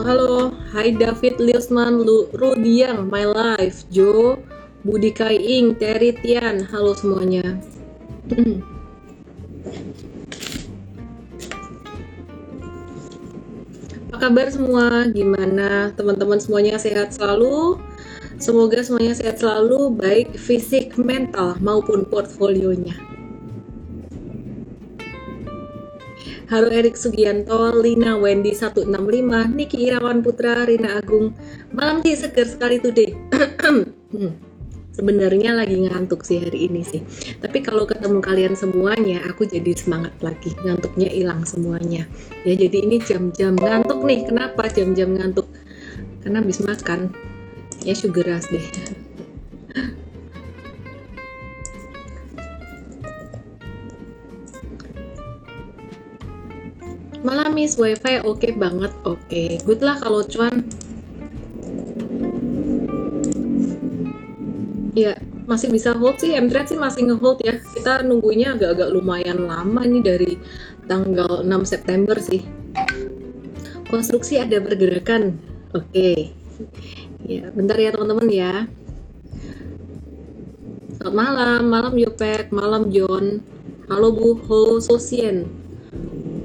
Halo. Hai David Liusman, Lu Rudiang, My Life, Jo, Budi Ing, Terry Tian. Halo semuanya. Apa kabar semua? Gimana teman-teman semuanya sehat selalu? Semoga semuanya sehat selalu, baik fisik, mental maupun portfolionya. Halo Erik Sugianto, Lina Wendy 165, Niki Irawan Putra, Rina Agung. Malam sih seger sekali today. Hmm. Sebenarnya lagi ngantuk sih hari ini sih. Tapi kalau ketemu kalian semuanya, aku jadi semangat lagi. Ngantuknya hilang semuanya. Ya jadi ini jam-jam ngantuk nih. Kenapa jam-jam ngantuk? Karena habis makan. Ya sugar rush deh. Malam Miss Wifi oke okay banget, oke. Okay. Good lah kalau cuan. Ya, masih bisa hold sih, m sih masih ngehold ya. Kita nunggunya agak-agak lumayan lama nih dari tanggal 6 September sih. Konstruksi ada pergerakan. Oke. Okay. Ya, bentar ya teman-teman ya. Selamat malam, malam Yopek, malam John. Halo Bu Ho Sosien.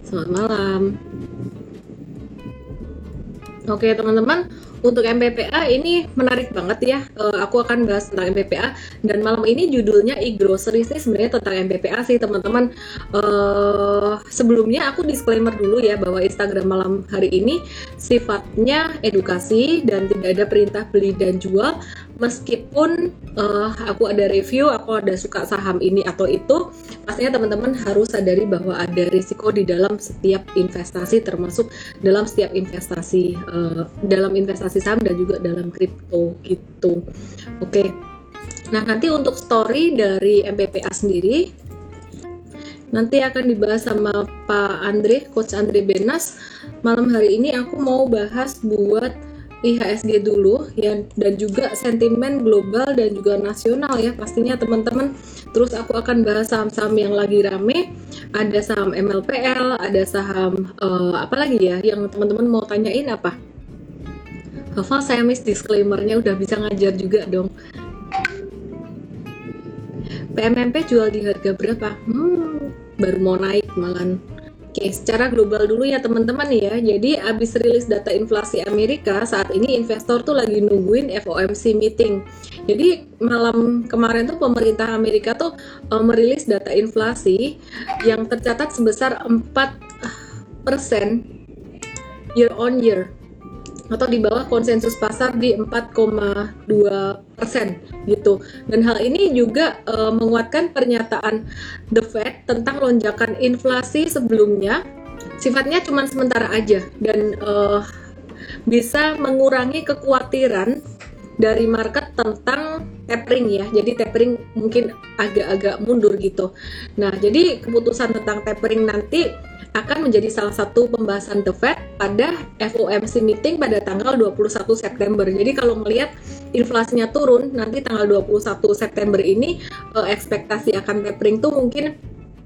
Selamat malam. Oke teman-teman, untuk MPPA ini menarik banget ya. Uh, aku akan bahas tentang MPPA dan malam ini judulnya e-groceries ini sebenarnya tentang MPPA sih teman-teman. Uh, sebelumnya aku disclaimer dulu ya bahwa Instagram malam hari ini sifatnya edukasi dan tidak ada perintah beli dan jual meskipun uh, aku ada review, aku ada suka saham ini atau itu, pastinya teman-teman harus sadari bahwa ada risiko di dalam setiap investasi, termasuk dalam setiap investasi, uh, dalam investasi saham dan juga dalam kripto gitu. Oke, okay. nah nanti untuk story dari MPPA sendiri, nanti akan dibahas sama Pak Andre, Coach Andre Benas. Malam hari ini aku mau bahas buat IHSG dulu ya dan juga sentimen global dan juga nasional ya. Pastinya teman-teman terus aku akan bahas saham-saham yang lagi rame. Ada saham MLPL ada saham uh, apa lagi ya yang teman-teman mau tanyain apa? Hafal saya miss disclaimernya udah bisa ngajar juga dong. PMMP jual di harga berapa? Hmm, baru mau naik malan Oke, secara global dulu ya teman-teman ya. Jadi abis rilis data inflasi Amerika, saat ini investor tuh lagi nungguin FOMC meeting. Jadi malam kemarin tuh pemerintah Amerika tuh uh, merilis data inflasi yang tercatat sebesar 4% year on year atau di bawah konsensus pasar di 4,2 persen gitu. Dan hal ini juga uh, menguatkan pernyataan The Fed tentang lonjakan inflasi sebelumnya sifatnya cuma sementara aja dan uh, bisa mengurangi kekhawatiran dari market tentang tapering ya. Jadi tapering mungkin agak-agak mundur gitu. Nah, jadi keputusan tentang tapering nanti akan menjadi salah satu pembahasan The Fed pada FOMC meeting pada tanggal 21 September. Jadi kalau melihat inflasinya turun nanti tanggal 21 September ini eh, ekspektasi akan tapering tuh mungkin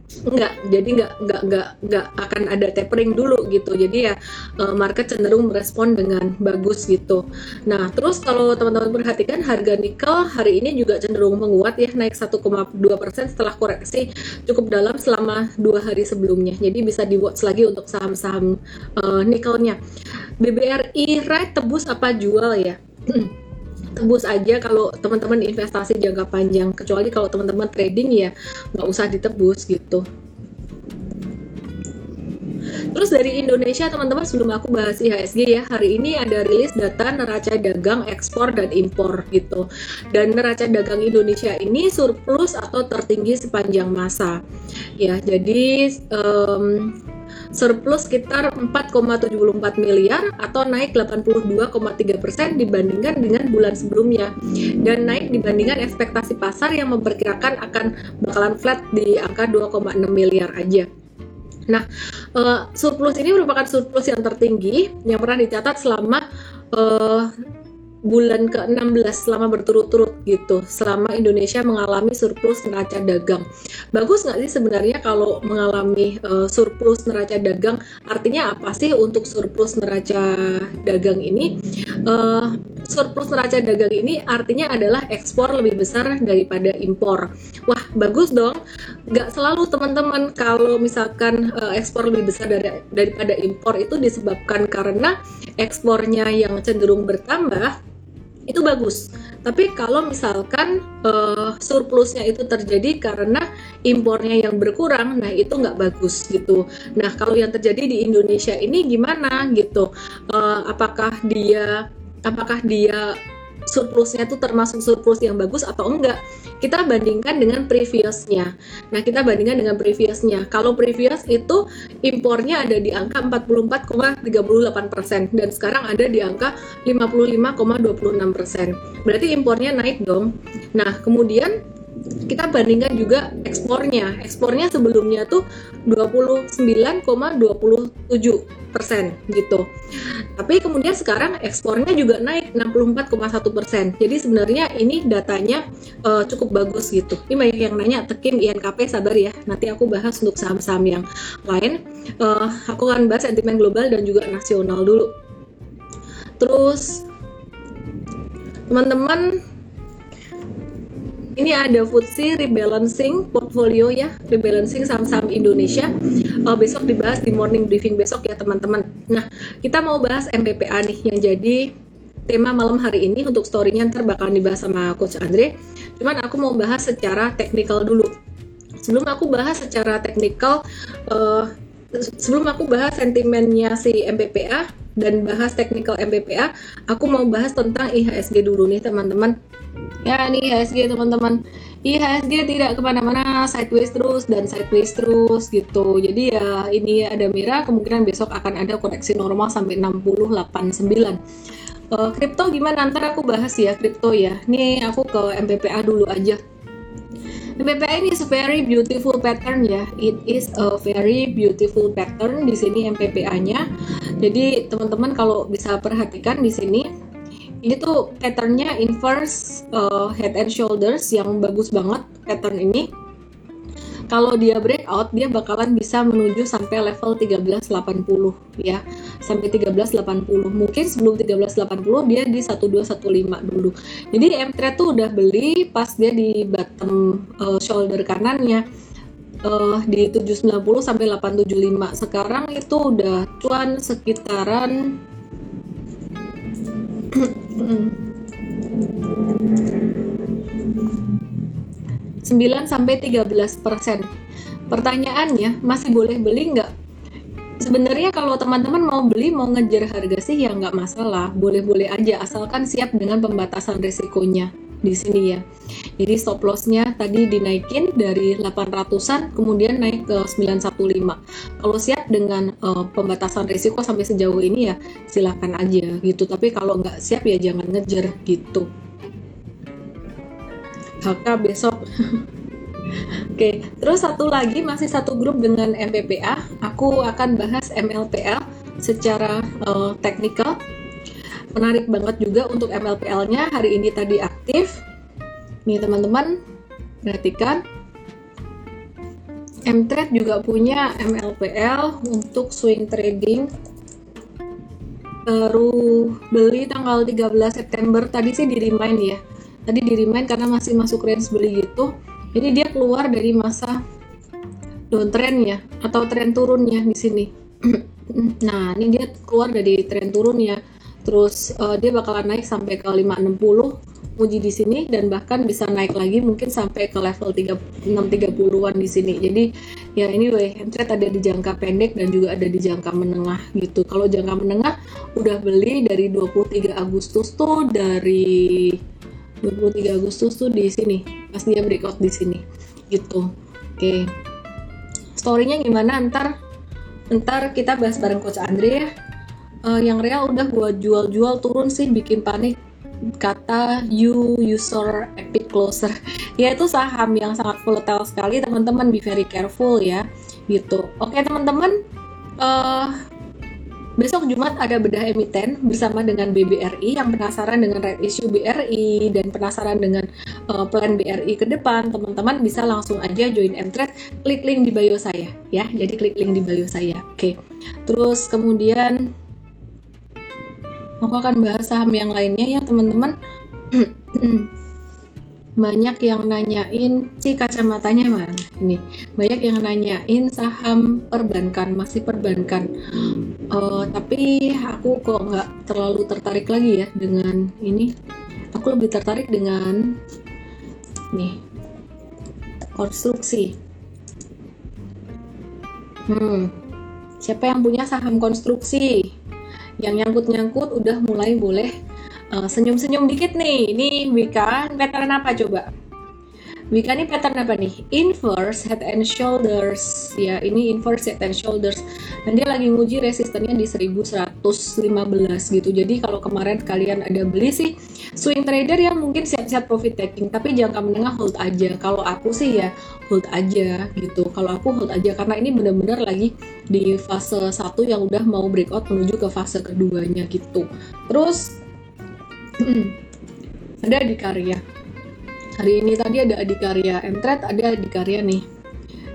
Enggak, jadi enggak enggak enggak enggak akan ada tapering dulu gitu. Jadi ya uh, market cenderung merespon dengan bagus gitu. Nah, terus kalau teman-teman perhatikan harga nikel hari ini juga cenderung menguat ya naik 1,2% setelah koreksi cukup dalam selama dua hari sebelumnya. Jadi bisa di watch lagi untuk saham-saham uh, nikelnya. BBRI right tebus apa jual ya? tebus aja kalau teman-teman investasi jangka panjang. Kecuali kalau teman-teman trading ya nggak usah ditebus gitu. Terus dari Indonesia teman-teman sebelum aku bahas IHSG ya hari ini ada rilis data neraca dagang ekspor dan impor gitu. Dan neraca dagang Indonesia ini surplus atau tertinggi sepanjang masa. Ya jadi um, surplus sekitar 4,74 miliar atau naik 82,3 persen dibandingkan dengan bulan sebelumnya dan naik dibandingkan ekspektasi pasar yang memperkirakan akan bakalan flat di angka 2,6 miliar aja. Nah, uh, surplus ini merupakan surplus yang tertinggi yang pernah dicatat selama uh, bulan ke-16 selama berturut-turut gitu. Selama Indonesia mengalami surplus neraca dagang. Bagus nggak sih sebenarnya kalau mengalami uh, surplus neraca dagang? Artinya apa sih untuk surplus neraca dagang ini? Uh, surplus neraca dagang ini artinya adalah ekspor lebih besar daripada impor. Wah bagus dong. Nggak selalu teman-teman kalau misalkan uh, ekspor lebih besar dari, daripada impor itu disebabkan karena ekspornya yang cenderung bertambah itu bagus. Tapi kalau misalkan uh, surplusnya itu terjadi karena impornya yang berkurang, nah itu nggak bagus gitu. Nah kalau yang terjadi di Indonesia ini gimana gitu? Uh, apakah dia apakah dia surplusnya itu termasuk surplus yang bagus atau enggak? Kita bandingkan dengan previousnya. Nah kita bandingkan dengan previousnya. Kalau previous itu impornya ada di angka 44,38% dan sekarang ada di angka 55,26% berarti impornya naik dong. Nah kemudian kita bandingkan juga ekspornya. Ekspornya sebelumnya tuh 29,27 persen gitu. Tapi kemudian sekarang ekspornya juga naik 64,1 persen. Jadi sebenarnya ini datanya uh, cukup bagus gitu. Ini banyak yang nanya tekim INKP sabar ya. Nanti aku bahas untuk saham-saham yang lain. Uh, aku akan bahas sentimen global dan juga nasional dulu. Terus teman-teman ini ada FTSE rebalancing portfolio ya, rebalancing saham-saham Indonesia. Uh, besok dibahas di morning briefing besok ya teman-teman. Nah, kita mau bahas MPPA nih yang jadi tema malam hari ini untuk story-nya ntar bakalan dibahas sama Coach Andre. Cuman aku mau bahas secara teknikal dulu. Sebelum aku bahas secara teknikal, uh, sebelum aku bahas sentimennya si MPPA dan bahas teknikal MPPA, aku mau bahas tentang IHSG dulu nih teman-teman. Ya ini IHSG teman-teman. IHSG tidak ke mana-mana sideways terus dan sideways terus gitu. Jadi ya ini ada merah kemungkinan besok akan ada koreksi normal sampai 6089 uh, kripto gimana? Ntar aku bahas ya kripto ya. Ini aku ke MPPA dulu aja MPPA ini is a very beautiful pattern ya. It is a very beautiful pattern di sini MPPA-nya. Jadi teman-teman kalau bisa perhatikan di sini ini tuh patternnya inverse uh, head and shoulders yang bagus banget pattern ini kalau dia breakout dia bakalan bisa menuju sampai level 1380 ya. Sampai 1380 mungkin sebelum 1380 dia di 1215 dulu. Jadi M trade tuh udah beli pas dia di bottom uh, shoulder kanannya. Uh, di 790 sampai 875 sekarang itu udah cuan sekitaran 9 sampai 13 persen. Pertanyaannya masih boleh beli nggak? Sebenarnya kalau teman-teman mau beli mau ngejar harga sih ya nggak masalah, boleh-boleh aja asalkan siap dengan pembatasan risikonya di sini ya. Jadi stop lossnya tadi dinaikin dari 800-an kemudian naik ke 915. Kalau siap dengan uh, pembatasan risiko sampai sejauh ini ya silahkan aja gitu. Tapi kalau nggak siap ya jangan ngejar gitu. HK besok. Oke, terus satu lagi masih satu grup dengan MPPA. Aku akan bahas MLPL secara uh, teknikal menarik banget juga untuk MLPL-nya hari ini tadi aktif. Nih teman-teman, perhatikan. Mtrade juga punya MLPL untuk swing trading. Baru beli tanggal 13 September tadi sih di remind ya. Tadi di remind karena masih masuk range beli gitu. Jadi dia keluar dari masa downtrend ya atau tren turunnya di sini. nah, ini dia keluar dari tren turunnya terus uh, dia bakalan naik sampai ke 560 uji di sini dan bahkan bisa naik lagi mungkin sampai ke level 630-an di sini. Jadi ya anyway, trade ada di jangka pendek dan juga ada di jangka menengah gitu. Kalau jangka menengah udah beli dari 23 Agustus tuh dari 23 Agustus tuh di sini. Pas dia breakout di sini. Gitu. Oke. Okay. Story-nya gimana ntar ntar kita bahas bareng coach Andre ya uh, yang real udah gua jual-jual turun sih bikin panik kata you user epic closer ya itu saham yang sangat volatile sekali teman-teman be very careful ya gitu oke teman-teman uh, besok Jumat ada bedah emiten bersama dengan BBRI yang penasaran dengan red issue BRI dan penasaran dengan uh, plan BRI ke depan, teman-teman bisa langsung aja join Mtrade, klik link di bio saya ya. Jadi klik link di bio saya. Oke. Terus kemudian aku akan bahas saham yang lainnya ya, teman-teman. banyak yang nanyain si kacamatanya mana? Ini banyak yang nanyain saham perbankan masih perbankan. Uh, tapi aku kok nggak terlalu tertarik lagi ya dengan ini. Aku lebih tertarik dengan nih konstruksi. Hmm siapa yang punya saham konstruksi? Yang nyangkut-nyangkut udah mulai boleh eh, senyum-senyum dikit nih. Ini Wika, pattern apa coba? Wika ini pattern apa nih? Inverse head and shoulders. Ya, ini inverse head and shoulders. Dan dia lagi nguji resistennya di 1115 gitu. Jadi kalau kemarin kalian ada beli sih swing trader yang mungkin siap-siap profit taking, tapi jangka menengah hold aja. Kalau aku sih ya hold aja gitu. Kalau aku hold aja karena ini benar-benar lagi di fase satu yang udah mau breakout menuju ke fase keduanya gitu. Terus ada di karya. Hari ini tadi ada di karya Mtrade ada di karya nih.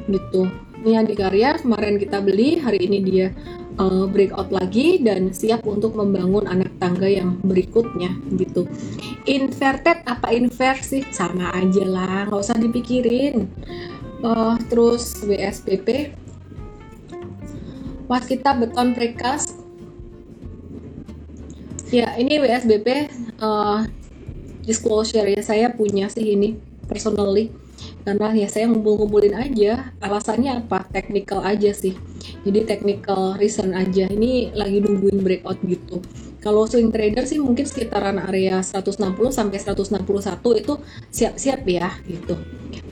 Gitu. Ini di karya kemarin kita beli hari ini dia uh, breakout lagi dan siap untuk membangun anak tangga yang berikutnya. Gitu. Inverted apa inversi sama aja lah nggak usah dipikirin. Uh, terus WSPP kita beton precast ya ini WSBP uh, disclosure ya. Saya punya sih ini personally. Karena ya saya ngumpul-ngumpulin aja alasannya apa? Technical aja sih. Jadi technical reason aja. Ini lagi nungguin breakout gitu kalau swing trader sih mungkin sekitaran area 160 sampai 161 itu siap-siap ya gitu.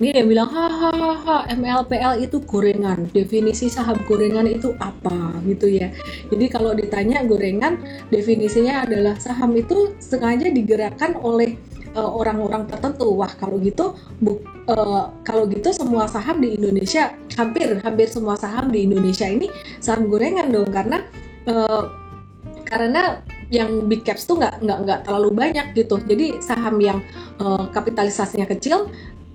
Ini dia bilang hahaha MLPL itu gorengan. Definisi saham gorengan itu apa? Gitu ya. Jadi kalau ditanya gorengan definisinya adalah saham itu sengaja digerakkan oleh uh, orang-orang tertentu. Wah, kalau gitu bu, uh, kalau gitu semua saham di Indonesia hampir hampir semua saham di Indonesia ini saham gorengan dong. Karena uh, karena yang big caps tuh nggak nggak nggak terlalu banyak gitu. Jadi saham yang uh, kapitalisasinya kecil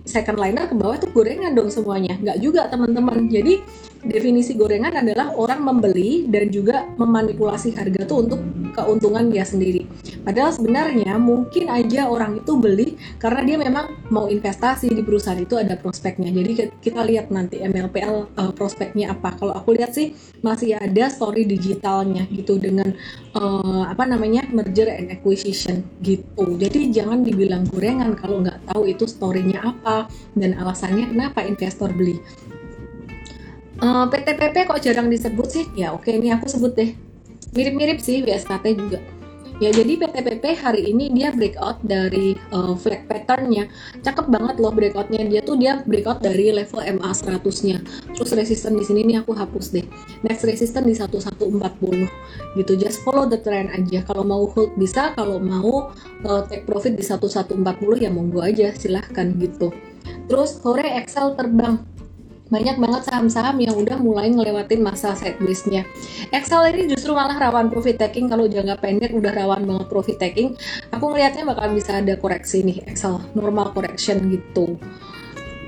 second liner ke bawah tuh gorengan dong semuanya. Nggak juga teman-teman. Jadi definisi gorengan adalah orang membeli dan juga memanipulasi harga tuh untuk keuntungan dia sendiri. Padahal sebenarnya mungkin aja orang itu beli karena dia memang mau investasi di perusahaan itu ada prospeknya. Jadi kita lihat nanti MLPL uh, eh, prospeknya apa. Kalau aku lihat sih masih ada story digitalnya gitu dengan uh, apa namanya merger and acquisition gitu. Jadi jangan dibilang gorengan kalau nggak tahu itu storynya apa dan alasannya kenapa investor beli. Uh, eh, PTPP kok jarang disebut sih? Ya oke ini aku sebut deh. Mirip-mirip sih WSKT juga. Ya jadi PTPP hari ini dia breakout dari uh, flag patternnya. Cakep banget loh breakoutnya. Dia tuh dia breakout dari level MA 100-nya. Terus resisten di sini nih aku hapus deh. Next resisten di 1140 gitu. Just follow the trend aja. Kalau mau hold bisa, kalau mau uh, take profit di 1140 ya monggo aja silahkan gitu. Terus sore Excel terbang banyak banget saham-saham yang udah mulai ngelewatin masa sideways-nya. Excel ini justru malah rawan profit taking kalau jangka pendek udah rawan banget profit taking. Aku ngelihatnya bakal bisa ada koreksi nih Excel, normal correction gitu.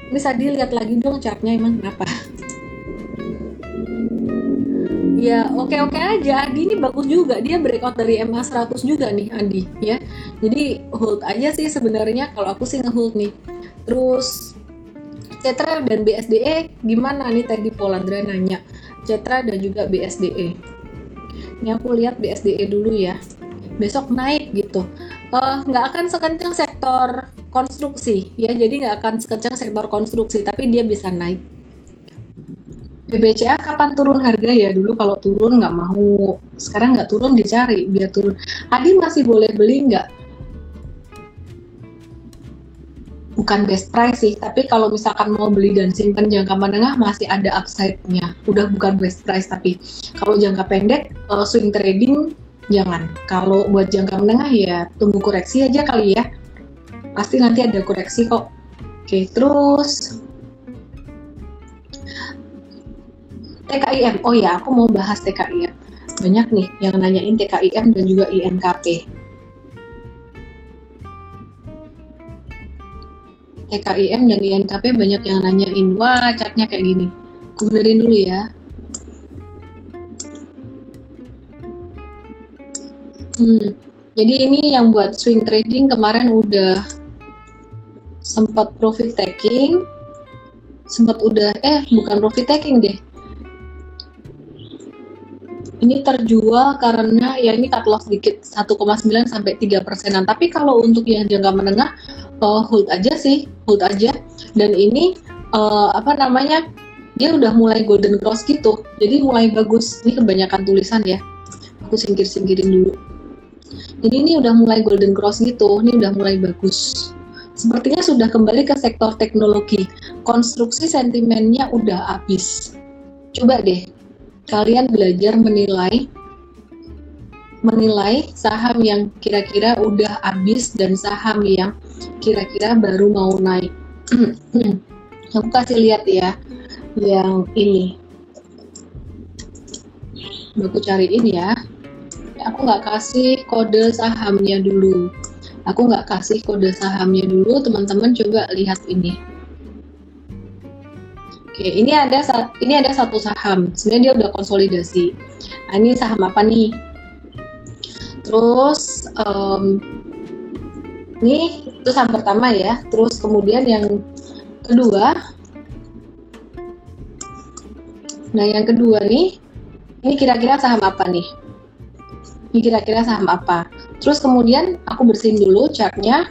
Bisa dilihat lagi dong chartnya emang kenapa? Ya oke oke aja Adi ini bagus juga dia breakout dari MA 100 juga nih Adi ya. Jadi hold aja sih sebenarnya kalau aku sih ngehold nih. Terus Cetra dan BSDE gimana nih tadi Polandra nanya? Cetra dan juga BSDE ini aku lihat BSDE dulu ya. Besok naik gitu. Uh, nggak akan sekencang sektor konstruksi. Ya jadi nggak akan sekencang sektor konstruksi tapi dia bisa naik. BBCA kapan turun harga ya? Dulu kalau turun nggak mau. Sekarang nggak turun dicari biar turun. Adi masih boleh beli nggak bukan best price sih, tapi kalau misalkan mau beli dan simpan jangka menengah masih ada upside-nya. Udah bukan best price tapi kalau jangka pendek uh, swing trading jangan. Kalau buat jangka menengah ya tunggu koreksi aja kali ya. Pasti nanti ada koreksi kok. Oke, terus TKIM. Oh ya, aku mau bahas TKIM. banyak nih yang nanyain TKIM dan juga INKP. TKIM dan INKP banyak yang nanyain, wah chartnya kayak gini. Aku benerin dulu ya. Hmm, jadi ini yang buat swing trading kemarin udah sempat profit taking, sempat udah eh bukan profit taking deh, ini terjual karena ya ini cut loss sedikit 1,9 sampai 3 persenan. Tapi kalau untuk yang jangka menengah uh, hold aja sih, hold aja. Dan ini uh, apa namanya? Dia udah mulai golden cross gitu. Jadi mulai bagus. Ini kebanyakan tulisan ya. Aku singkir-singkirin dulu. Jadi ini udah mulai golden cross gitu. Ini udah mulai bagus. Sepertinya sudah kembali ke sektor teknologi. Konstruksi sentimennya udah habis. Coba deh kalian belajar menilai menilai saham yang kira-kira udah habis dan saham yang kira-kira baru mau naik. Aku kasih lihat ya yang ini. Aku cariin ya. Aku nggak kasih kode sahamnya dulu. Aku nggak kasih kode sahamnya dulu. Teman-teman coba lihat ini. Oke, ini ada ini ada satu saham. Sebenarnya dia udah konsolidasi. Nah, ini saham apa nih? Terus um, ini itu saham pertama ya. Terus kemudian yang kedua, nah yang kedua nih, ini kira-kira saham apa nih? Ini kira-kira saham apa? Terus kemudian aku bersihin dulu chartnya.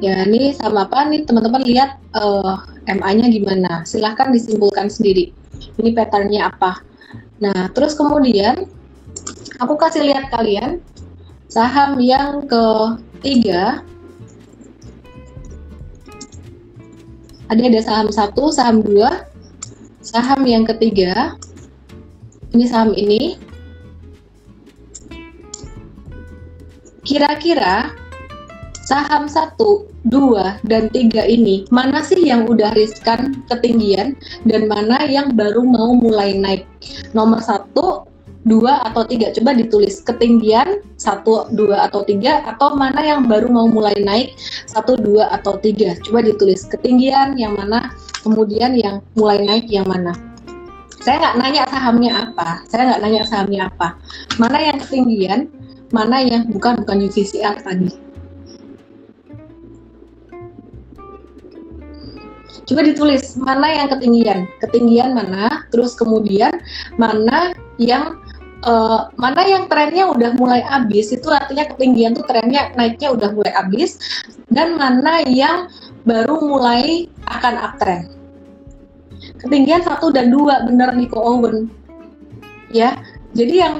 Ya, ini saham apa nih teman-teman lihat uh, MA-nya gimana. Silahkan disimpulkan sendiri. Ini patternnya apa. Nah, terus kemudian aku kasih lihat kalian saham yang ketiga. Ada ada saham satu, saham dua, saham yang ketiga. Ini saham ini. Kira-kira saham satu, dua, dan tiga ini mana sih yang udah riskan ketinggian dan mana yang baru mau mulai naik? Nomor satu, dua atau tiga. Coba ditulis. Ketinggian satu dua atau tiga atau mana yang baru mau mulai naik satu dua atau tiga. Coba ditulis. Ketinggian yang mana kemudian yang mulai naik yang mana. Saya nggak nanya sahamnya apa. Saya nggak nanya sahamnya apa. Mana yang ketinggian mana yang bukan bukan UVCR tadi. Coba ditulis. Mana yang ketinggian, ketinggian mana, terus kemudian mana yang uh, mana yang trennya udah mulai habis itu artinya ketinggian tuh trennya naiknya udah mulai habis dan mana yang baru mulai akan uptrend. Ketinggian satu dan dua bener Nico Owen. Ya, jadi yang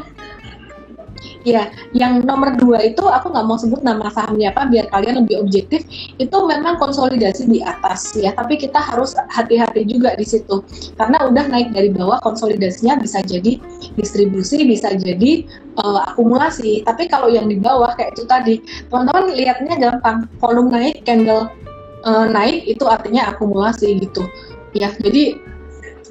Ya, yang nomor dua itu aku nggak mau sebut nama sahamnya apa biar kalian lebih objektif. Itu memang konsolidasi di atas ya, tapi kita harus hati-hati juga di situ karena udah naik dari bawah konsolidasinya bisa jadi distribusi, bisa jadi uh, akumulasi. Tapi kalau yang di bawah kayak itu tadi, teman-teman lihatnya gampang, volume naik, candle uh, naik itu artinya akumulasi gitu. Ya, jadi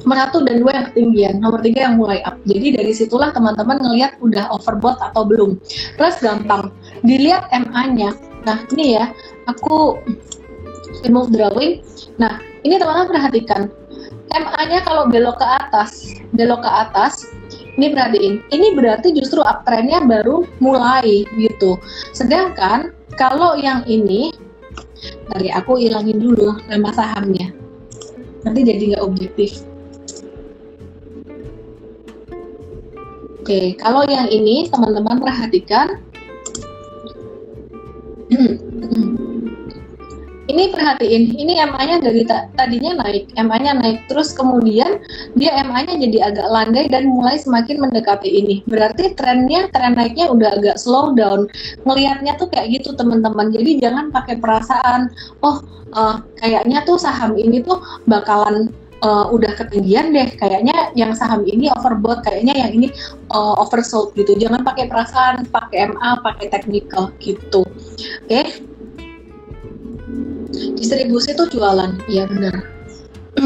nomor satu dan dua yang ketinggian, nomor tiga yang mulai up. Jadi dari situlah teman-teman ngelihat udah overbought atau belum. Terus gampang, dilihat MA-nya. Nah ini ya, aku remove drawing. Nah ini teman-teman perhatikan, MA-nya kalau belok ke atas, belok ke atas, ini perhatiin, ini berarti justru uptrendnya baru mulai gitu. Sedangkan kalau yang ini, dari aku ilangin dulu nama sahamnya, nanti jadi nggak objektif. Oke, kalau yang ini teman-teman perhatikan. ini perhatiin, ini MA-nya dari tadinya naik, MA-nya naik, terus kemudian dia MA-nya jadi agak landai dan mulai semakin mendekati ini. Berarti trennya, tren naiknya udah agak slow down. Ngelihatnya tuh kayak gitu teman-teman. Jadi jangan pakai perasaan, oh uh, kayaknya tuh saham ini tuh bakalan uh, udah ketinggian deh. Kayaknya yang saham ini overbought kayaknya yang ini uh, oversold gitu. Jangan pakai perasaan pakai MA pakai technical gitu. Oke? Okay? distribusi itu jualan. Ya benar.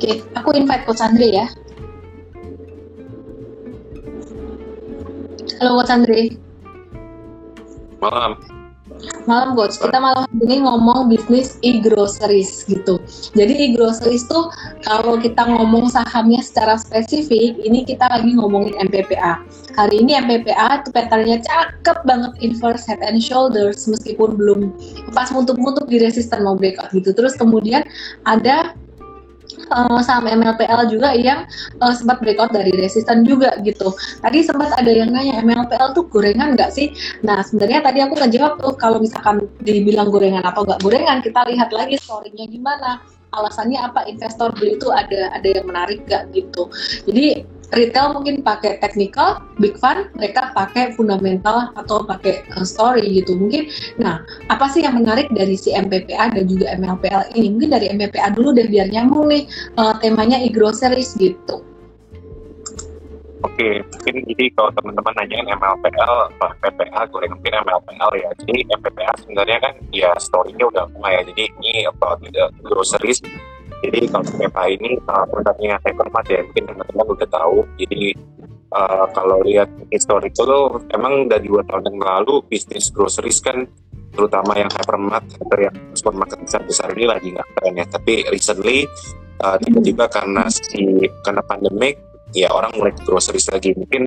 Oke okay, aku invite coach Sandri ya. Halo Sandri malam. Malam Coach, kita malam ini ngomong bisnis e-groceries gitu. Jadi e-groceries tuh kalau kita ngomong sahamnya secara spesifik, ini kita lagi ngomongin MPPA. Hari ini MPPA itu patternnya cakep banget inverse head and shoulders meskipun belum pas muntuk-muntuk di resisten mau breakout gitu. Terus kemudian ada uh, saham MLPL juga yang uh, sempat breakout dari resisten juga gitu. Tadi sempat ada yang nanya MLPL tuh gorengan nggak sih? Nah sebenarnya tadi aku ngejawab tuh kalau misalkan dibilang gorengan atau nggak gorengan, kita lihat lagi story-nya gimana alasannya apa investor beli itu ada ada yang menarik gak gitu jadi retail mungkin pakai technical, big fund mereka pakai fundamental atau pakai uh, story gitu mungkin. Nah, apa sih yang menarik dari si MPPA dan juga MLPL ini? Mungkin dari MPPA dulu deh biar nyambung nih uh, temanya e-groceries gitu. Oke, mungkin jadi kalau teman-teman nanyain MLPL, PPA, gue mungkin MLPL ya. Jadi MPPA sebenarnya kan ya story-nya udah mulai ya. Jadi ini about the groceries jadi kalau PPA ini uh, produknya Hypermart ya mungkin teman-teman udah tahu. Jadi uh, kalau lihat historical emang dari dua tahun yang lalu bisnis groceries kan terutama yang hypermart atau yang supermarket besar-besar ini lagi nggak keren ya. Tapi recently uh, tiba-tiba karena si karena pandemik ya orang mulai ke groceries lagi mungkin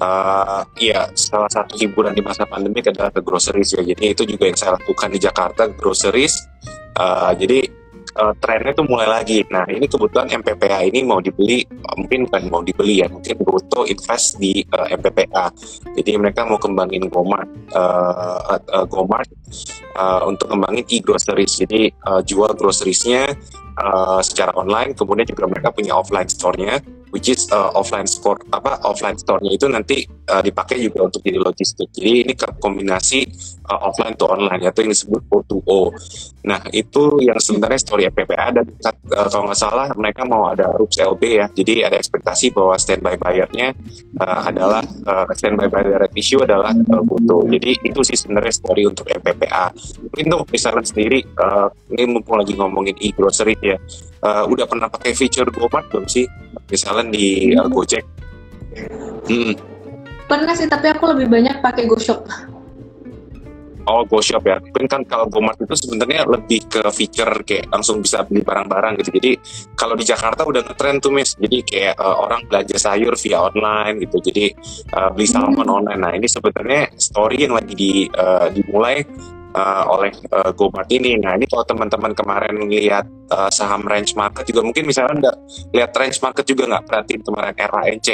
uh, ya salah satu hiburan di masa pandemi adalah ke groceries ya jadi itu juga yang saya lakukan di Jakarta groceries uh, jadi uh, trennya tuh mulai lagi. Nah ini kebetulan MPPA ini mau dibeli, mungkin bukan mau dibeli ya, mungkin Bruto invest di uh, eh, MPPA. Jadi mereka mau kembangin Gomart, uh, uh, Gomart uh, untuk kembangin e-groceries. Jadi uh, jual groceriesnya uh, secara online, kemudian juga mereka punya offline store-nya which is uh, offline store apa offline store-nya itu nanti uh, dipakai juga untuk jadi logistik. Jadi ini kombinasi uh, offline to online atau yang disebut O2O. Nah, itu yang sebenarnya story FPPA dan uh, kalau nggak salah mereka mau ada RUPS LB ya. Jadi ada ekspektasi bahwa standby bayarnya uh, adalah uh, standby bayar issue adalah uh, butuh. Jadi itu sih sebenarnya story untuk MPPA. Mungkin tuh misalnya sendiri uh, ini mumpung lagi ngomongin e-grocery ya. Uh, udah pernah pakai feature GoMart belum sih? Misalnya di uh, Gojek. Hmm. Pernah sih, tapi aku lebih banyak pakai GoShop. Oh, GoShop ya. Mungkin kan kalau GoMart itu sebenarnya lebih ke feature kayak langsung bisa beli barang-barang gitu. Jadi kalau di Jakarta udah ngetrend tuh, Miss. Jadi kayak uh, orang belanja sayur via online gitu. Jadi uh, beli salmon hmm. online. Nah, ini sebenarnya story yang lagi di, uh, dimulai uh, oleh uh, GoMart ini. Nah, ini kalau teman-teman kemarin lihat uh, saham range market juga mungkin misalnya Anda lihat range market juga nggak perhatiin kemarin RANC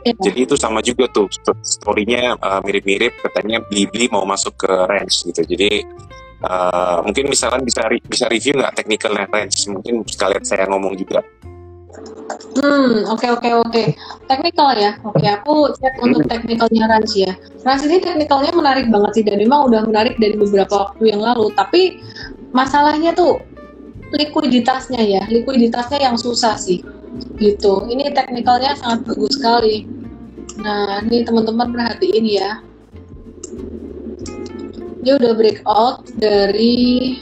Yeah. Jadi itu sama juga tuh story-nya uh, mirip-mirip katanya Blibli mau masuk ke range gitu. Jadi uh, mungkin misalkan bisa re bisa review nggak technicalnya range? Mungkin sekalian saya ngomong juga. Hmm, oke okay, oke okay, oke. Okay. Technical ya. Oke, okay, aku cek untuk technicalnya range ya. Range ini technicalnya menarik banget sih dan memang udah menarik dari beberapa waktu yang lalu. Tapi masalahnya tuh likuiditasnya ya. Likuiditasnya yang susah sih gitu. Ini teknikalnya sangat bagus sekali. Nah ini teman-teman perhatiin ya. Dia udah breakout dari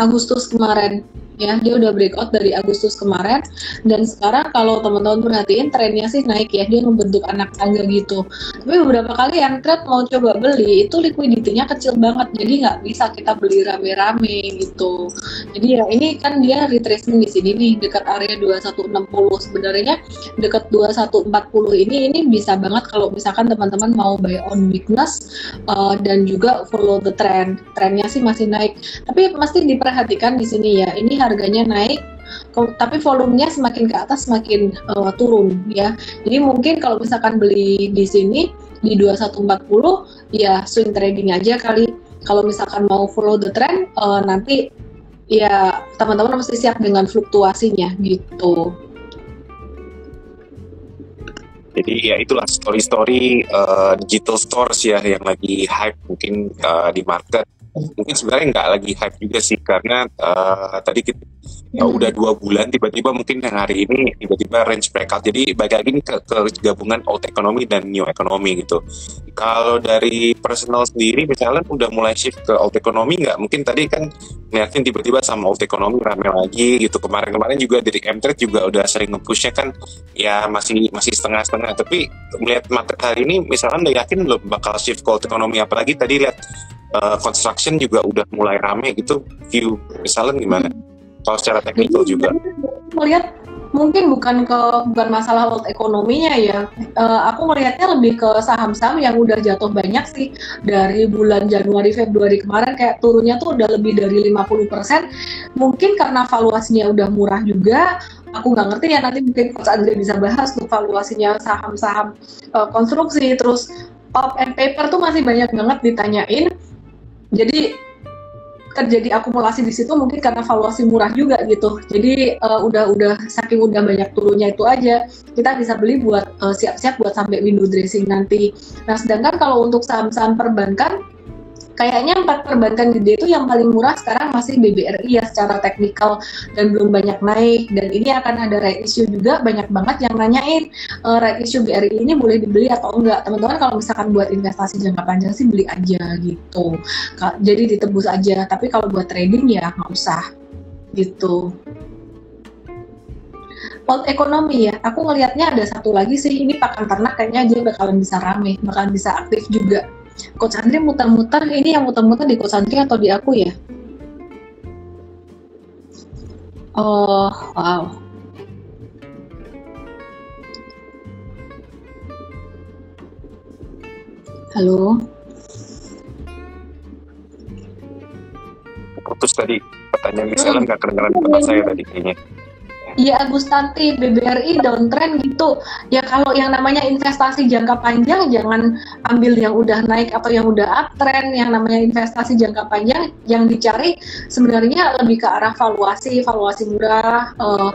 Agustus kemarin ya. Dia udah breakout dari Agustus kemarin. Dan sekarang kalau teman-teman perhatiin trennya sih naik ya. Dia membentuk anak tangga gitu. Tapi beberapa kali yang trade mau coba beli itu liquidity-nya kecil banget. Jadi nggak bisa kita beli rame-rame gitu. Jadi ya ini kan dia retracement di sini nih dekat area 2160 sebenarnya dekat 2140 ini ini bisa banget kalau misalkan teman-teman mau buy on weakness uh, dan juga follow the trend. Trennya sih masih naik. Tapi mesti diperhatikan di sini ya. Ini harganya naik tapi volumenya semakin ke atas semakin uh, turun ya. Jadi mungkin kalau misalkan beli di sini di 2140 ya swing trading aja kali. Kalau misalkan mau follow the trend uh, nanti ya teman-teman mesti siap dengan fluktuasinya gitu. Jadi ya itulah story-story uh, digital stores ya yang lagi hype mungkin uh, di market mungkin sebenarnya nggak lagi hype juga sih karena uh, tadi kita ya udah dua bulan tiba-tiba mungkin yang hari ini tiba-tiba range breakout. Jadi balik lagi ke, ke gabungan old economy dan new economy gitu. Kalau dari personal sendiri misalnya udah mulai shift ke old economy nggak? Mungkin tadi kan ngeliatin tiba-tiba sama old economy rame lagi gitu. Kemarin-kemarin juga dari m juga udah sering nge-pushnya kan ya masih masih setengah-setengah. Tapi melihat market hari ini misalnya udah yakin belum bakal shift ke old economy? Apalagi tadi lihat uh, construction juga udah mulai rame gitu. View misalnya gimana? Kalau secara teknikal juga. melihat mungkin bukan ke bukan masalah world ekonominya ya. Uh, aku melihatnya lebih ke saham-saham yang udah jatuh banyak sih. Dari bulan Januari Februari kemarin kayak turunnya tuh udah lebih dari 50% mungkin karena valuasinya udah murah juga aku nggak ngerti ya nanti mungkin Coach Andre bisa bahas tuh valuasinya saham-saham uh, konstruksi. Terus pulp and paper tuh masih banyak banget ditanyain jadi terjadi akumulasi di situ mungkin karena valuasi murah juga gitu. Jadi uh, udah udah saking udah banyak turunnya itu aja kita bisa beli buat eh, siap-siap uh, buat sampai window dressing nanti. Nah, sedangkan kalau untuk saham-saham perbankan kayaknya empat perbankan gede itu yang paling murah sekarang masih BBRI ya secara teknikal dan belum banyak naik. Dan ini akan ada right issue juga banyak banget yang nanyain uh, right issue BRI ini boleh dibeli atau enggak. Teman-teman kalau misalkan buat investasi jangka panjang sih beli aja gitu. Jadi ditebus aja. Tapi kalau buat trading ya nggak usah gitu. World ekonomi ya, aku ngelihatnya ada satu lagi sih, ini pakan ternak kayaknya dia bakalan bisa rame, bakalan bisa aktif juga Coach Andri muter-muter ini yang muter-muter di Coach Andri atau di aku ya? Oh, wow. Halo. Putus tadi pertanyaan misalnya nggak kedengeran di tempat saya tadi kayaknya. Iya Agustanti, BBRI downtrend gitu. Ya kalau yang namanya investasi jangka panjang jangan ambil yang udah naik atau yang udah uptrend. Yang namanya investasi jangka panjang yang dicari sebenarnya lebih ke arah valuasi, valuasi murah, uh,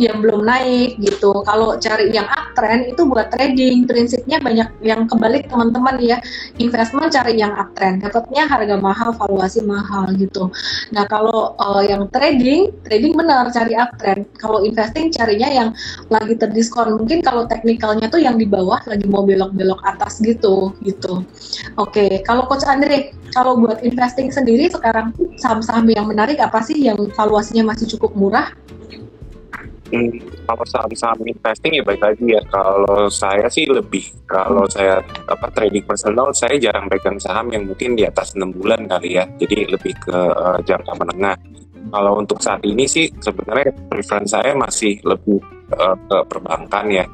yang belum naik gitu. Kalau cari yang uptrend itu buat trading, prinsipnya banyak yang kebalik teman-teman ya. Investment cari yang uptrend, dapatnya harga mahal, valuasi mahal gitu. Nah kalau uh, yang trading, trading benar cari uptrend. Kalau investing carinya yang lagi terdiskon. Mungkin kalau teknikalnya tuh yang di bawah lagi mau belok-belok atas gitu gitu. Oke, kalau Coach Andre, kalau buat investing sendiri sekarang saham-saham yang menarik apa sih yang valuasinya masih cukup murah? Hmm, kalau saham-saham investing ya baik lagi ya. Kalau saya sih lebih kalau saya apa trading personal saya jarang pegang saham yang mungkin di atas enam bulan kali ya. Jadi lebih ke uh, jangka menengah. Kalau untuk saat ini sih sebenarnya preference saya masih lebih uh, ke perbankan ya.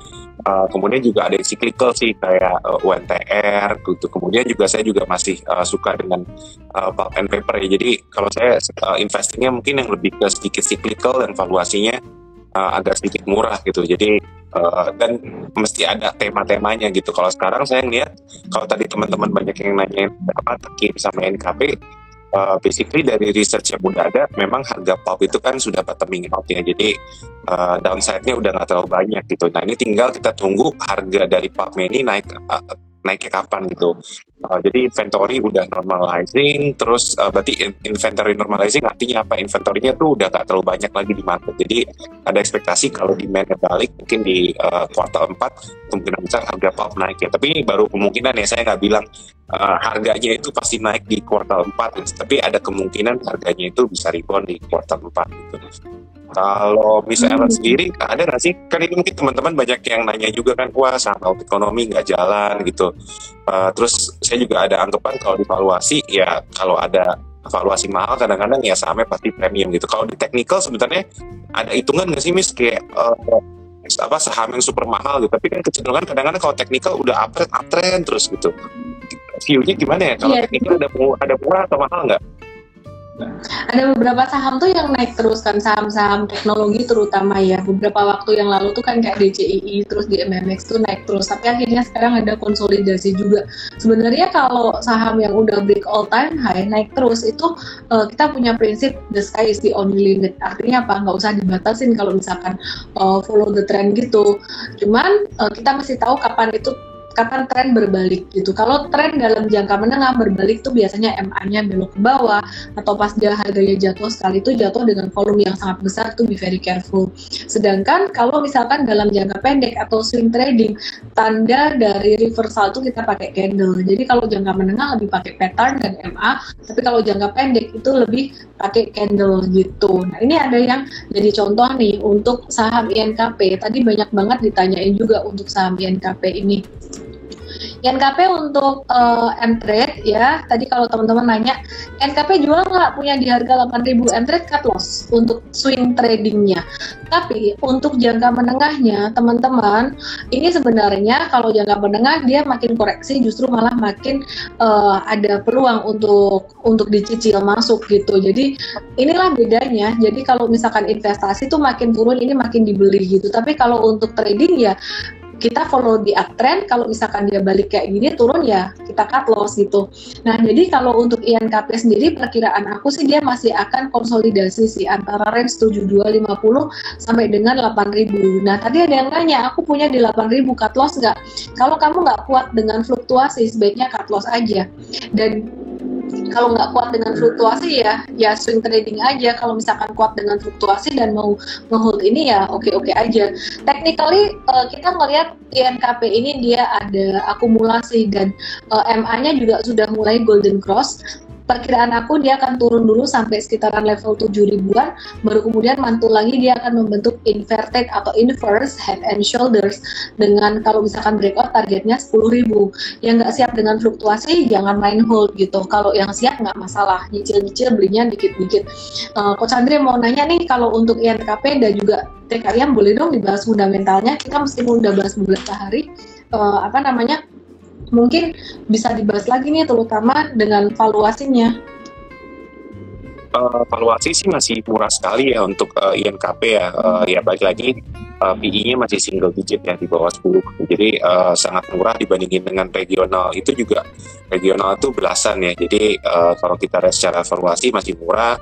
Uh, kemudian juga ada cyclical sih kayak uh, UNTR gitu. Kemudian juga saya juga masih uh, suka dengan uh, pulp and paper ya. Jadi kalau saya uh, investingnya mungkin yang lebih ke sedikit cyclical dan valuasinya uh, agak sedikit murah gitu. Jadi uh, dan mesti ada tema-temanya gitu. Kalau sekarang saya ngeliat kalau tadi teman-teman banyak yang nanya apa terkait sama NKP, uh, basically dari research yang udah ada, memang harga pulp itu kan sudah bottoming out ya. Jadi uh, downside-nya udah nggak terlalu banyak gitu. Nah ini tinggal kita tunggu harga dari pulp ini naik uh, naiknya kapan gitu. Uh, jadi inventory udah normalizing, terus uh, berarti inventory normalizing artinya apa? Inventory-nya tuh udah gak terlalu banyak lagi di market. Jadi ada ekspektasi kalau demand balik mungkin di uh, kuartal 4 kemungkinan besar harga pulp naik ya. Tapi ini baru kemungkinan ya saya nggak bilang uh, harganya itu pasti naik di kuartal 4 gitu. Tapi ada kemungkinan harganya itu bisa rebound di kuartal 4 gitu. Kalau misalnya hmm. sendiri ada nggak sih? Kan ini mungkin teman-teman banyak yang nanya juga kan, wah saham ekonomi nggak jalan gitu. Uh, terus saya juga ada anggapan kalau divaluasi ya kalau ada valuasi mahal kadang-kadang ya sahamnya pasti premium gitu. Kalau di technical sebenarnya ada hitungan nggak sih mis kayak uh, apa saham yang super mahal gitu. Tapi kan kecenderungan kadang-kadang kalau technical udah uptrend uptrend terus gitu. View-nya gimana ya? Kalau yeah. technical ada ada murah atau mahal nggak? Ada beberapa saham tuh yang naik terus kan saham-saham teknologi terutama ya. Beberapa waktu yang lalu tuh kan kayak DCII terus di MMX tuh naik terus. Tapi akhirnya sekarang ada konsolidasi juga. Sebenarnya kalau saham yang udah break all time high naik terus itu uh, kita punya prinsip the sky is the only limit. Artinya apa? Nggak usah dibatasin kalau misalkan uh, follow the trend gitu. Cuman uh, kita mesti tahu kapan itu kapan tren berbalik gitu. Kalau tren dalam jangka menengah berbalik tuh biasanya MA-nya belok ke bawah atau pas dia harganya jatuh sekali itu jatuh dengan volume yang sangat besar tuh be very careful. Sedangkan kalau misalkan dalam jangka pendek atau swing trading tanda dari reversal itu kita pakai candle. Jadi kalau jangka menengah lebih pakai pattern dan MA, tapi kalau jangka pendek itu lebih pakai candle gitu. Nah, ini ada yang jadi contoh nih untuk saham INKP. Tadi banyak banget ditanyain juga untuk saham INKP ini. NKP untuk uh, M-Trade ya, tadi kalau teman-teman nanya, NKP jual nggak punya di harga 8000 M-Trade cut loss untuk swing tradingnya. Tapi untuk jangka menengahnya, teman-teman, ini sebenarnya kalau jangka menengah dia makin koreksi justru malah makin uh, ada peluang untuk untuk dicicil masuk gitu. Jadi inilah bedanya. Jadi kalau misalkan investasi tuh makin turun ini makin dibeli gitu. Tapi kalau untuk trading ya kita follow di uptrend kalau misalkan dia balik kayak gini turun ya kita cut loss gitu. Nah jadi kalau untuk INKP sendiri perkiraan aku sih dia masih akan konsolidasi sih antara range 7250 sampai dengan 8000 nah tadi ada yang nanya aku punya di 8000 cut loss nggak? Kalau kamu nggak kuat dengan fluktuasi sebaiknya cut loss aja. Dan kalau nggak kuat dengan fluktuasi ya ya swing trading aja. Kalau misalkan kuat dengan fluktuasi dan mau menghold ini ya oke oke aja. Technically uh, kita ngelihat INKP ini dia ada akumulasi dan uh, eh, MA-nya juga sudah mulai golden cross perkiraan aku dia akan turun dulu sampai sekitaran level 7 ribuan baru kemudian mantul lagi dia akan membentuk inverted atau inverse head and shoulders dengan kalau misalkan breakout targetnya 10 ribu. Yang nggak siap dengan fluktuasi jangan main hold gitu. Kalau yang siap nggak masalah nyicil-nyicil belinya dikit-dikit. Uh, Coach Andre mau nanya nih kalau untuk INKP dan juga TKIM boleh dong dibahas fundamentalnya? Kita meskipun udah bahas beberapa hari uh, apa namanya mungkin bisa dibahas lagi nih terutama dengan valuasinya. Uh, valuasi sih masih murah sekali ya untuk uh, INKP ya. Uh, ya balik lagi uh, PI-nya masih single digit ya di bawah 10. Jadi uh, sangat murah dibandingin dengan regional. Itu juga regional itu belasan ya. Jadi uh, kalau kita secara valuasi masih murah.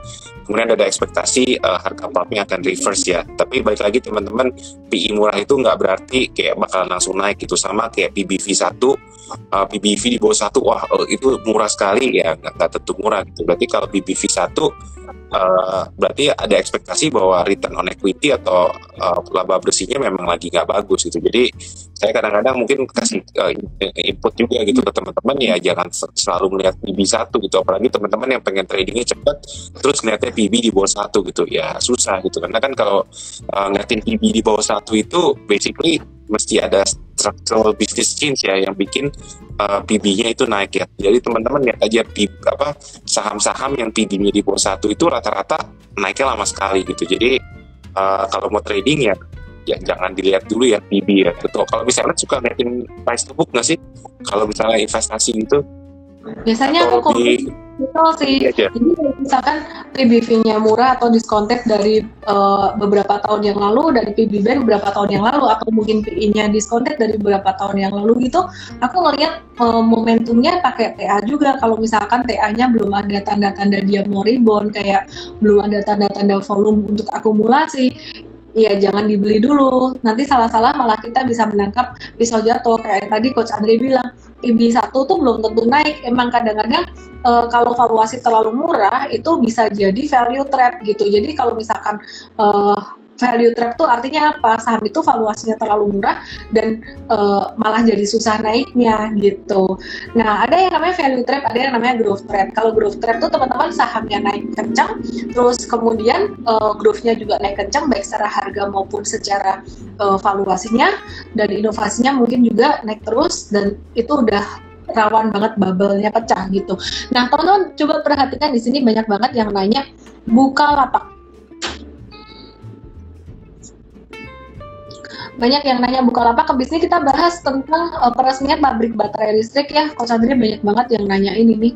Kemudian ada ekspektasi uh, harga pumpnya akan reverse ya. Tapi balik lagi teman-teman PI murah itu nggak berarti kayak bakal langsung naik gitu sama kayak PBV 1 uh, PBV di bawah satu wah itu murah sekali ya nggak tentu murah gitu berarti kalau PBV satu uh, berarti ada ekspektasi bahwa return on equity atau uh, laba bersihnya memang lagi nggak bagus gitu. Jadi saya kadang-kadang mungkin kasih uh, input juga gitu ke teman-teman ya jangan selalu melihat PB satu gitu. Apalagi teman-teman yang pengen tradingnya cepat terus ngeliatnya PB di bawah satu gitu. Ya susah gitu. Karena kan kalau uh, ngeliatin PB di bawah satu itu basically mesti ada structural business change ya yang bikin uh, PB-nya itu naik ya. Jadi teman-teman lihat aja PB, apa saham-saham yang PB-nya di bawah satu itu rata-rata naiknya lama sekali gitu. Jadi uh, kalau mau trading ya ya jangan dilihat dulu ya PB ya. Betul. Kalau misalnya suka ngeliatin price to book nggak sih? Kalau misalnya investasi itu Biasanya aku kopi Betul sih. Iya, iya. Jadi misalkan PBV-nya murah atau diskontek dari uh, beberapa tahun yang lalu dari PBB beberapa tahun yang lalu atau mungkin PI-nya diskontek dari beberapa tahun yang lalu gitu, aku ngelihat uh, momentumnya pakai TA juga. Kalau misalkan TA-nya belum ada tanda-tanda dia mau rebound kayak belum ada tanda-tanda volume untuk akumulasi, Iya, jangan dibeli dulu. Nanti salah-salah malah kita bisa menangkap pisau jatuh. Kayak tadi Coach Andre bilang, IB satu tuh belum tentu naik. Emang kadang-kadang e, kalau valuasi terlalu murah itu bisa jadi value trap gitu. Jadi kalau misalkan e, value trap tuh artinya apa? Saham itu valuasinya terlalu murah dan uh, malah jadi susah naiknya gitu. Nah, ada yang namanya value trap, ada yang namanya growth trap. Kalau growth trap tuh teman-teman sahamnya naik kencang, terus kemudian uh, growth-nya juga naik kencang baik secara harga maupun secara uh, valuasinya dan inovasinya mungkin juga naik terus dan itu udah rawan banget bubble-nya pecah gitu. Nah, teman-teman coba perhatikan di sini banyak banget yang nanya buka lapak banyak yang nanya Bukalapak ke bisnis kita bahas tentang uh, peresmian pabrik baterai listrik ya. Coach Andri banyak banget yang nanya ini nih.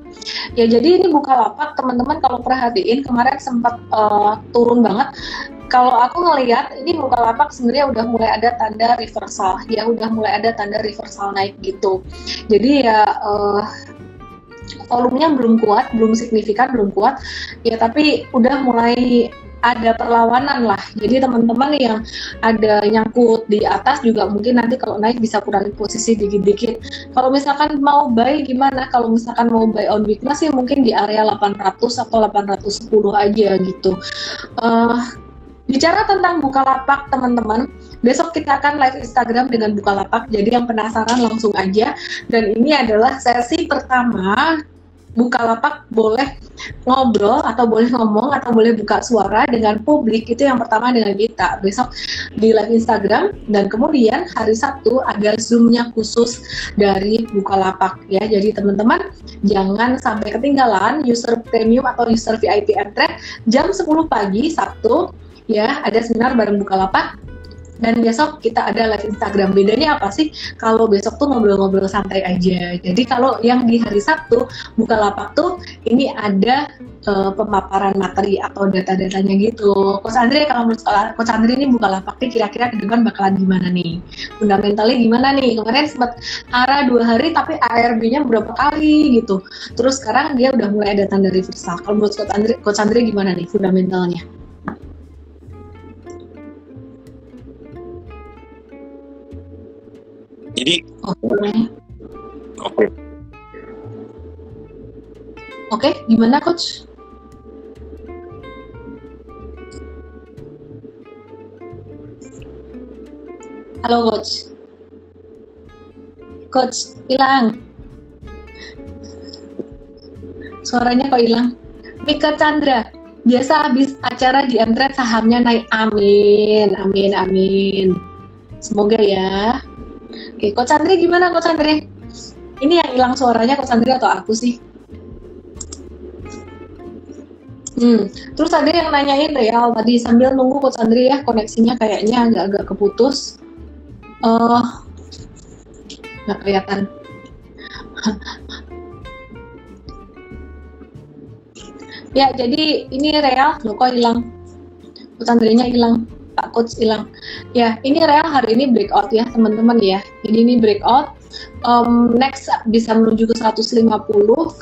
Ya jadi ini Bukalapak teman-teman kalau perhatiin kemarin sempat uh, turun banget. Kalau aku ngelihat ini Bukalapak sebenarnya udah mulai ada tanda reversal. Ya udah mulai ada tanda reversal naik gitu. Jadi ya uh, volumenya belum kuat, belum signifikan, belum kuat, ya tapi udah mulai ada perlawanan lah. Jadi teman-teman yang ada nyangkut di atas juga mungkin nanti kalau naik bisa kurangi posisi dikit-dikit. Kalau misalkan mau buy gimana? Kalau misalkan mau buy on weakness sih mungkin di area 800 atau 810 aja gitu. Uh, bicara tentang Bukalapak teman-teman, besok kita akan live Instagram dengan Bukalapak. Jadi yang penasaran langsung aja. Dan ini adalah sesi pertama Bukalapak boleh ngobrol atau boleh ngomong atau boleh buka suara dengan publik itu yang pertama dengan kita besok di live Instagram dan kemudian hari Sabtu ada zoomnya khusus dari Bukalapak ya jadi teman-teman jangan sampai ketinggalan user premium atau user VIP entry jam 10 pagi Sabtu ya ada seminar bareng Bukalapak dan besok kita ada live Instagram. Bedanya apa sih? Kalau besok tuh ngobrol-ngobrol santai aja. Jadi kalau yang di hari Sabtu buka lapak tuh ini ada uh, pemaparan materi atau data-datanya gitu. Coach Andre kalau menurut Coach Andre ini buka lapak nih kira-kira ke depan bakalan gimana nih? Fundamentalnya gimana nih? Kemarin sempat arah dua hari tapi ARB-nya berapa kali gitu. Terus sekarang dia udah mulai ada tanda reversal. Kalau menurut Coach Andre, Coach Andre gimana nih fundamentalnya? Jadi oke. Okay. Oke. Okay. Gimana coach? Halo coach. Coach, hilang. Suaranya kok hilang? Mika Chandra, biasa habis acara di Amtrak sahamnya naik. Amin, amin, amin. Semoga ya. Oke, Coach Andre gimana Coach Andre? Ini yang hilang suaranya Coach Andre atau aku sih? Hmm, terus ada yang nanyain Real tadi sambil nunggu Coach Andre ya koneksinya kayaknya agak-agak keputus. Uh, nggak kelihatan. ya, jadi ini Real, lo kok hilang? Coach Andre-nya hilang. Pak Coach hilang. Ya, ini real hari ini breakout ya teman-teman ya. Jadi ini breakout. Um, next bisa menuju ke 150.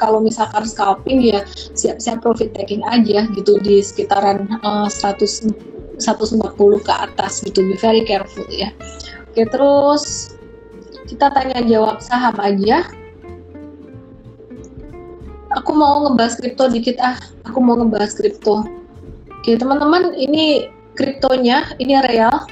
Kalau misalkan scalping ya siap-siap profit taking aja gitu di sekitaran uh, 100 140 ke atas gitu. Be very careful ya. Oke, terus kita tanya jawab saham aja. Aku mau ngebahas kripto dikit ah. Aku mau ngebahas kripto. Oke, teman-teman, ini kriptonya ini real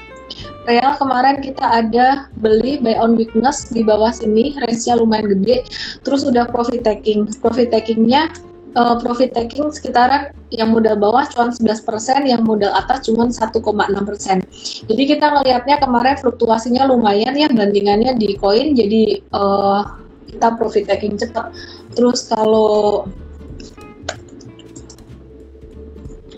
real kemarin kita ada beli buy on weakness di bawah sini range-nya lumayan gede terus udah profit taking profit takingnya uh, profit taking sekitaran yang modal bawah cuma 11%, yang modal atas cuma 1,6%. Jadi kita ngelihatnya kemarin fluktuasinya lumayan ya bandingannya di koin jadi uh, kita profit taking cepat. Terus kalau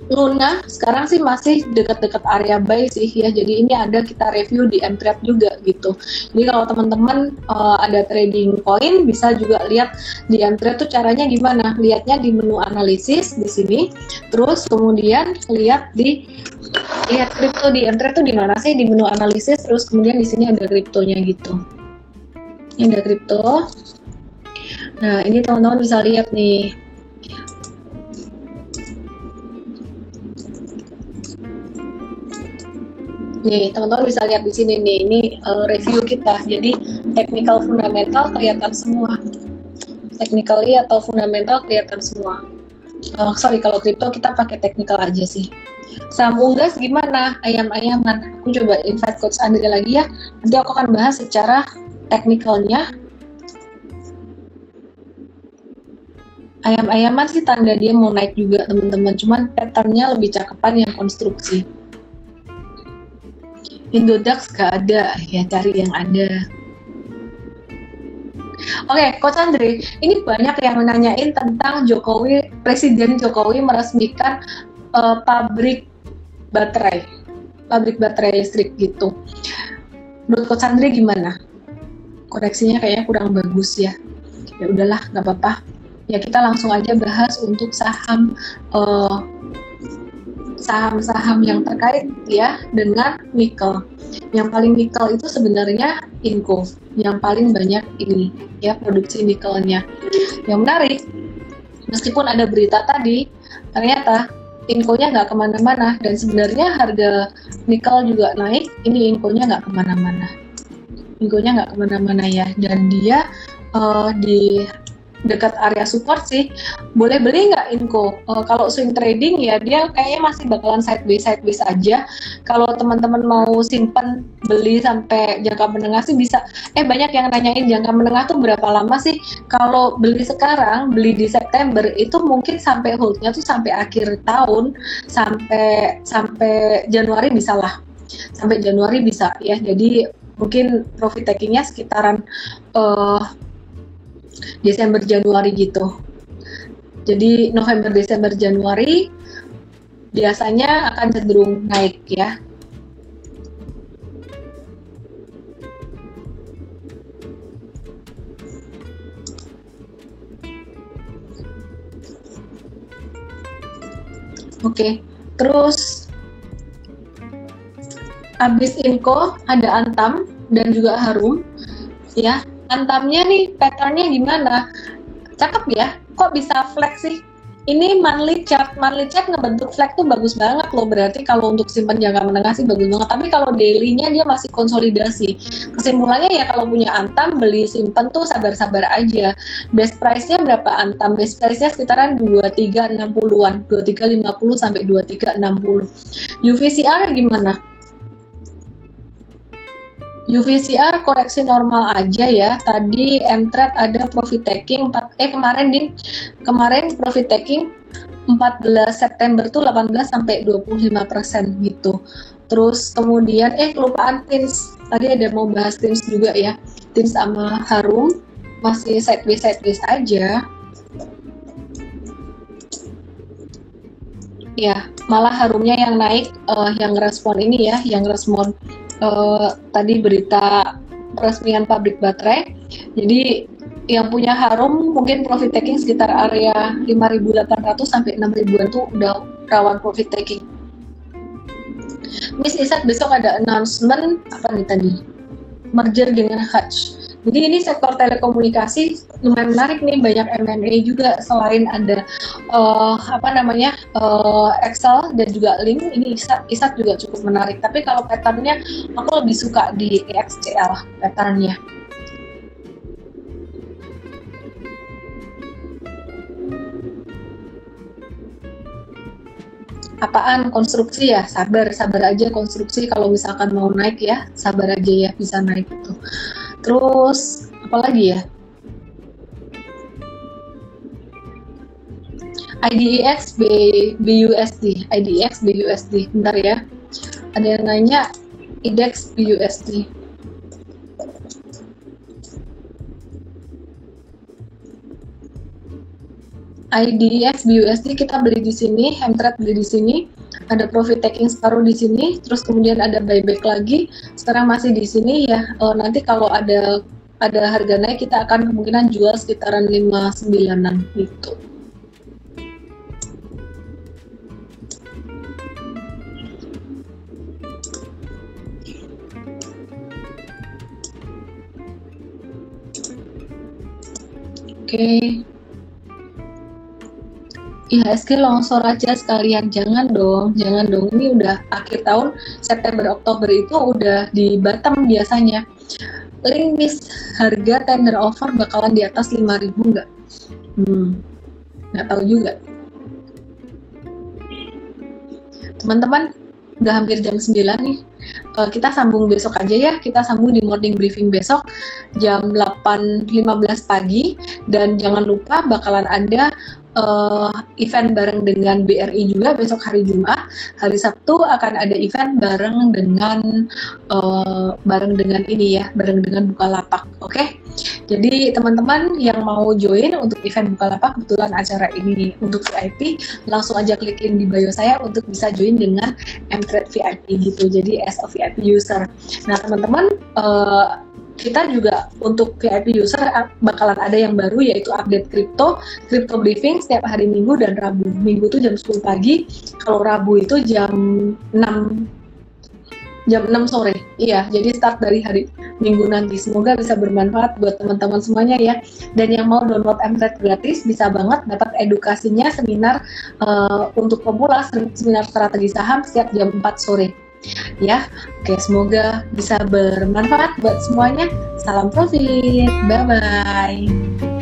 Luna sekarang sih masih dekat-dekat area buy sih ya. Jadi ini ada kita review di Mtrade juga gitu. Jadi kalau teman-teman uh, ada trading coin bisa juga lihat di Mtrade tuh caranya gimana? Lihatnya di menu analisis di sini. Terus kemudian lihat di lihat kripto di Mtrade tuh di mana sih di menu analisis. Terus kemudian di sini ada kriptonya gitu. Ini ada kripto. Nah, ini teman-teman bisa lihat nih Nih, teman-teman bisa lihat di sini nih, ini uh, review kita. Jadi, technical fundamental kelihatan semua. Technically atau fundamental kelihatan semua. Uh, sorry, kalau crypto kita pakai technical aja sih. Saham unggas gimana? Ayam-ayaman. Aku coba invite Coach Andre lagi ya. Nanti aku akan bahas secara teknikalnya. Ayam-ayaman sih tanda dia mau naik juga teman-teman. Cuman patternnya lebih cakepan yang konstruksi. Indodax gak ada, ya cari yang ada. Oke, okay, Coach Andre, ini banyak yang menanyain tentang Jokowi, Presiden Jokowi meresmikan uh, pabrik baterai, pabrik baterai listrik gitu. Menurut Coach Andre gimana? Koneksinya kayaknya kurang bagus ya. Ya udahlah, nggak apa-apa. Ya kita langsung aja bahas untuk saham uh, saham-saham yang terkait ya dengan nikel. Yang paling nikel itu sebenarnya Inco, yang paling banyak ini ya produksi nikelnya. Yang menarik, meskipun ada berita tadi, ternyata infonya nggak ke mana-mana dan sebenarnya harga nikel juga naik, ini infonya nggak ke mana-mana. Infonya nggak ke mana-mana ya dan dia uh, di dekat area support sih boleh beli nggak Inco uh, kalau swing trading ya dia kayaknya masih bakalan sideways sideways aja. Kalau teman-teman mau simpen beli sampai jangka menengah sih bisa. Eh banyak yang nanyain jangka menengah tuh berapa lama sih? Kalau beli sekarang beli di September itu mungkin sampai holdnya tuh sampai akhir tahun sampai sampai Januari bisa lah. Sampai Januari bisa ya. Jadi mungkin profit takingnya sekitaran uh, Desember Januari gitu. Jadi November Desember Januari biasanya akan cenderung naik ya. Oke, okay. terus habis Inco ada Antam dan juga Harum ya antamnya nih patternnya gimana? Cakep ya. Kok bisa flex sih? Ini monthly chart. Monthly chart ngebentuk flag tuh bagus banget loh. Berarti kalau untuk simpan jangka menengah sih bagus banget. Tapi kalau dailynya dia masih konsolidasi. Kesimpulannya ya kalau punya antam beli simpan tuh sabar-sabar aja. Best price nya berapa antam? Best price nya sekitaran 2360-an 2350 sampai 2360 UVCR gimana UVCR koreksi normal aja ya. Tadi Mtrade ada profit taking 4 eh kemarin din kemarin profit taking 14 September tuh 18 sampai 25 persen gitu. Terus kemudian eh kelupaan Tins tadi ada mau bahas Tins juga ya. Tins sama Harum masih sideways sideways aja. Ya, malah harumnya yang naik, uh, yang respon ini ya, yang respon uh, tadi berita peresmian pabrik baterai. Jadi yang punya harum mungkin profit taking sekitar area 5.800 sampai 6.000-an tuh udah rawan profit taking. Miss Isat besok ada announcement apa nih tadi? Merger dengan Hutch. Jadi ini sektor telekomunikasi lumayan menarik nih banyak M&A juga selain ada uh, apa namanya uh, Excel dan juga Link. Ini Isat, Isat juga cukup menarik. Tapi kalau patternnya aku lebih suka di XCL patternnya. apaan? Konstruksi ya? Sabar sabar aja konstruksi. Kalau misalkan mau naik ya sabar aja ya bisa naik itu terus apa lagi ya? IDEX B, BUSD IDEX BUSD bentar ya. Ada yang nanya IDEX BUSD IDX BUSD kita beli di sini, Hemtrade beli di sini, ada profit taking separuh di sini, terus kemudian ada buyback lagi. Sekarang masih di sini ya. Uh, nanti kalau ada ada harga naik kita akan kemungkinan jual sekitaran 59-an gitu. Oke. Okay. IHSG longsor aja sekalian. Jangan dong jangan dong. Ini udah akhir tahun September Oktober itu udah di Batam biasanya. Miss harga tender offer bakalan di atas 5000 nggak? Hmm nggak tahu juga. Teman-teman udah hampir jam 9 nih. Uh, kita sambung besok aja ya. Kita sambung di morning briefing besok jam 8.15 pagi. Dan jangan lupa bakalan ada uh, event bareng dengan BRI juga besok hari Jumat. Hari Sabtu akan ada event bareng dengan uh, bareng dengan ini ya, bareng dengan Bukalapak. Oke. Okay? Jadi teman-teman yang mau join untuk event Bukalapak kebetulan acara ini untuk VIP, langsung aja klik link di bio saya untuk bisa join dengan Mtrade VIP gitu. Jadi as a VIP user. Nah, teman-teman uh, kita juga untuk VIP user bakalan ada yang baru yaitu update kripto, kripto briefing setiap hari Minggu dan Rabu. Minggu itu jam 10 pagi, kalau Rabu itu jam 6 jam 6 sore. Iya, jadi start dari hari Minggu nanti. Semoga bisa bermanfaat buat teman-teman semuanya ya. Dan yang mau download MTrade gratis bisa banget dapat edukasinya seminar uh, untuk pemula seminar strategi saham setiap jam 4 sore. Ya, oke semoga bisa bermanfaat buat semuanya. Salam profit. Bye bye.